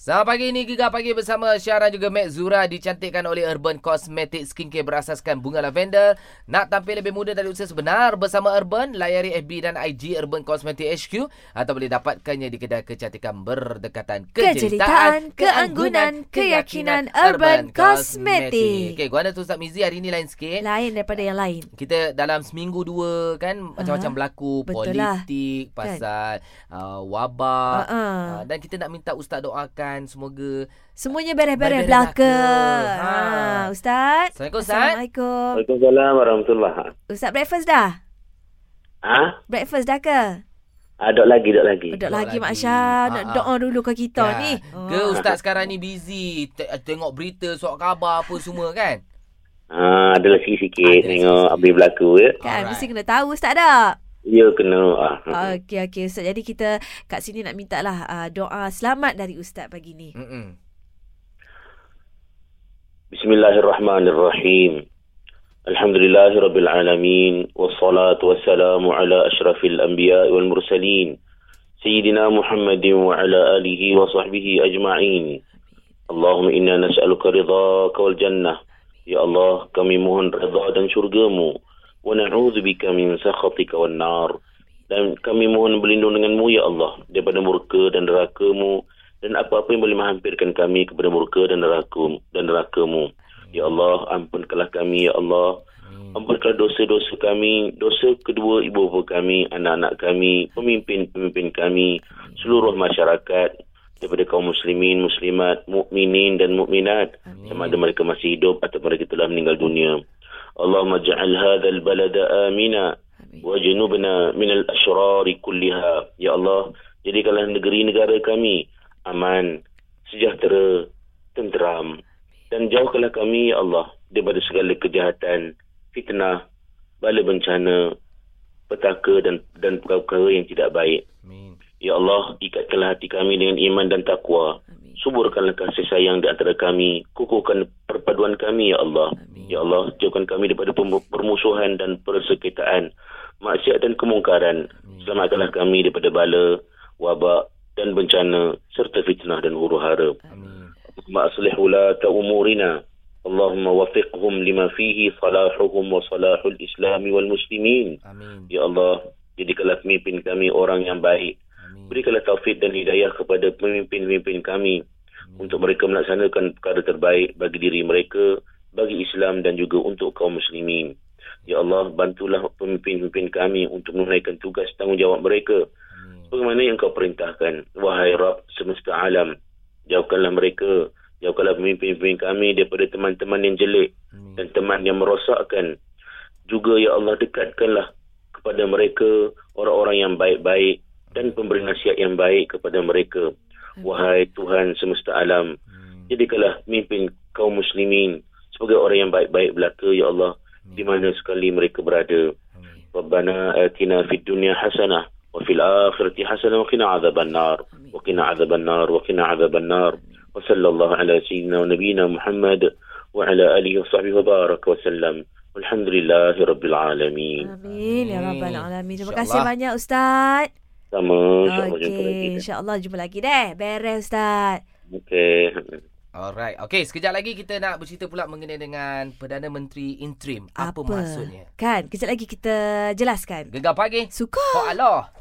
Selamat pagi ini Gegar Pagi bersama Syara juga Mek Zura dicantikkan oleh Urban Cosmetic Skincare berasaskan bunga lavender. Nak tampil lebih muda dari usia sebenar bersama Urban, layari FB dan IG Urban Cosmetic HQ atau boleh dapatkannya di kedai kecantikan berdekatan Kejeritaan, keanggunan, keyakinan Urban Cosmetic. Okey, gua ada tu Ustaz Mizi hari ni lain sikit. Lain daripada yang lain. Kita dalam seminggu dua kan macam-macam berlaku betul lah. politik, Kan? pasal uh, wabak. Uh-uh. Uh, dan kita nak minta ustaz doakan semoga Semuanya beres-beres belaka. Ha. Ha. Ustaz. Assalamualaikum, Ustaz. Assalamualaikum. Waalaikumsalam warahmatullahi Ustaz breakfast dah? Ha? Breakfast dah ke? Ah, dok lagi, dok lagi. Duduk lagi, lagi. Mak Syah. Nak Ha, doa dulu ke kita Kan? ni. Ke ustaz sekarang ni busy te- tengok berita, surat khabar apa semua kan? Ha, adalah sikit-sikit Ada tengok sikit-sikit. habis berlaku ya. Kan, Alright. mesti kena tahu Ustaz dah. Ya kena. Ah. Okey, okey Ustaz. Jadi kita kat sini nak minta lah uh, doa selamat dari Ustaz pagi ni. Mm-mm. Bismillahirrahmanirrahim. Alhamdulillahi rabbil alamin wassalatu wassalamu ala asyrafil anbiya wal mursalin sayyidina Muhammadin wa ala alihi wa sahbihi ajma'in. Allahumma inna nas'aluka ridhaka wal jannah. Ya Allah, kami mohon redha dan syurgamu. Wa na'udzubika min sakhatika wan nar. Dan kami mohon berlindung denganmu ya Allah daripada murka dan nerakamu dan apa-apa yang boleh menghampirkan kami kepada murka dan neraka dan nerakamu. Ya Allah, ampunkanlah kami ya Allah. Ampunkanlah dosa-dosa kami, dosa kedua ibu bapa kami, anak-anak kami, pemimpin-pemimpin kami, seluruh masyarakat daripada kaum muslimin, muslimat, mukminin dan mukminat sama ada mereka masih hidup atau mereka telah meninggal dunia. Allahumma ja'al hadzal balada amina Amin. wajnubna min al-ashrar kulliha. Ya Allah, jadikanlah negeri negara kami aman, sejahtera, tenteram dan jauhkanlah kami ya Allah daripada segala kejahatan, fitnah, bala bencana, petaka dan dan perkara-perkara yang tidak baik. Amin. Ya Allah, ikatkanlah hati kami dengan iman dan takwa. Amin suburkanlah kasih sayang di antara kami, kukuhkan perpaduan kami ya Allah. Ya Allah, jauhkan kami daripada permusuhan dan persekitaan, maksiat dan kemungkaran. Selamatkanlah kami daripada bala, wabak dan bencana serta fitnah dan huru-hara. Allahumma aslih ulata umurina. Allahumma wafiqhum lima fihi salahuhum wa salahul islami wal muslimin. Ya Allah, jadikanlah pemimpin kami orang yang baik. Berikanlah taufik dan hidayah kepada pemimpin-pemimpin kami untuk mereka melaksanakan perkara terbaik bagi diri mereka, bagi Islam dan juga untuk kaum muslimin. Ya Allah, bantulah pemimpin-pemimpin kami untuk menunaikan tugas tanggungjawab mereka. Bagaimana yang kau perintahkan Wahai Rabb semesta alam Jauhkanlah mereka Jauhkanlah pemimpin-pemimpin kami Daripada teman-teman yang jelek. Dan teman yang merosakkan Juga ya Allah dekatkanlah Kepada mereka Orang-orang yang baik-baik dan pemberi nasihat yang baik kepada mereka. Hmm. Wahai Tuhan semesta alam, hmm. jadikanlah mimpin kaum muslimin sebagai orang yang baik-baik belaka, Ya Allah, hmm. di mana sekali mereka berada. Rabbana atina fid dunya hasanah wa fil akhirati hasanah wa qina adzaban nar wa qina adzaban nar wa qina adzaban nar wa sallallahu ala sayyidina wa nabiyyina Muhammad wa ala alihi wa sahbihi wa baraka wa sallam. Walhamdulillahirabbil alamin. Amin. Ya rabbal alamin. Terima kasih banyak ustaz sama insyaAllah jumpa lagi Okey, insya-Allah jumpa lagi deh. Beres Ustaz. okay. Alright. Okey, sekejap lagi kita nak bercerita pula mengenai dengan Perdana Menteri Interim. Apa, maksudnya? Kan, kejap lagi kita jelaskan. Gegar pagi. Suka. Oh Allah.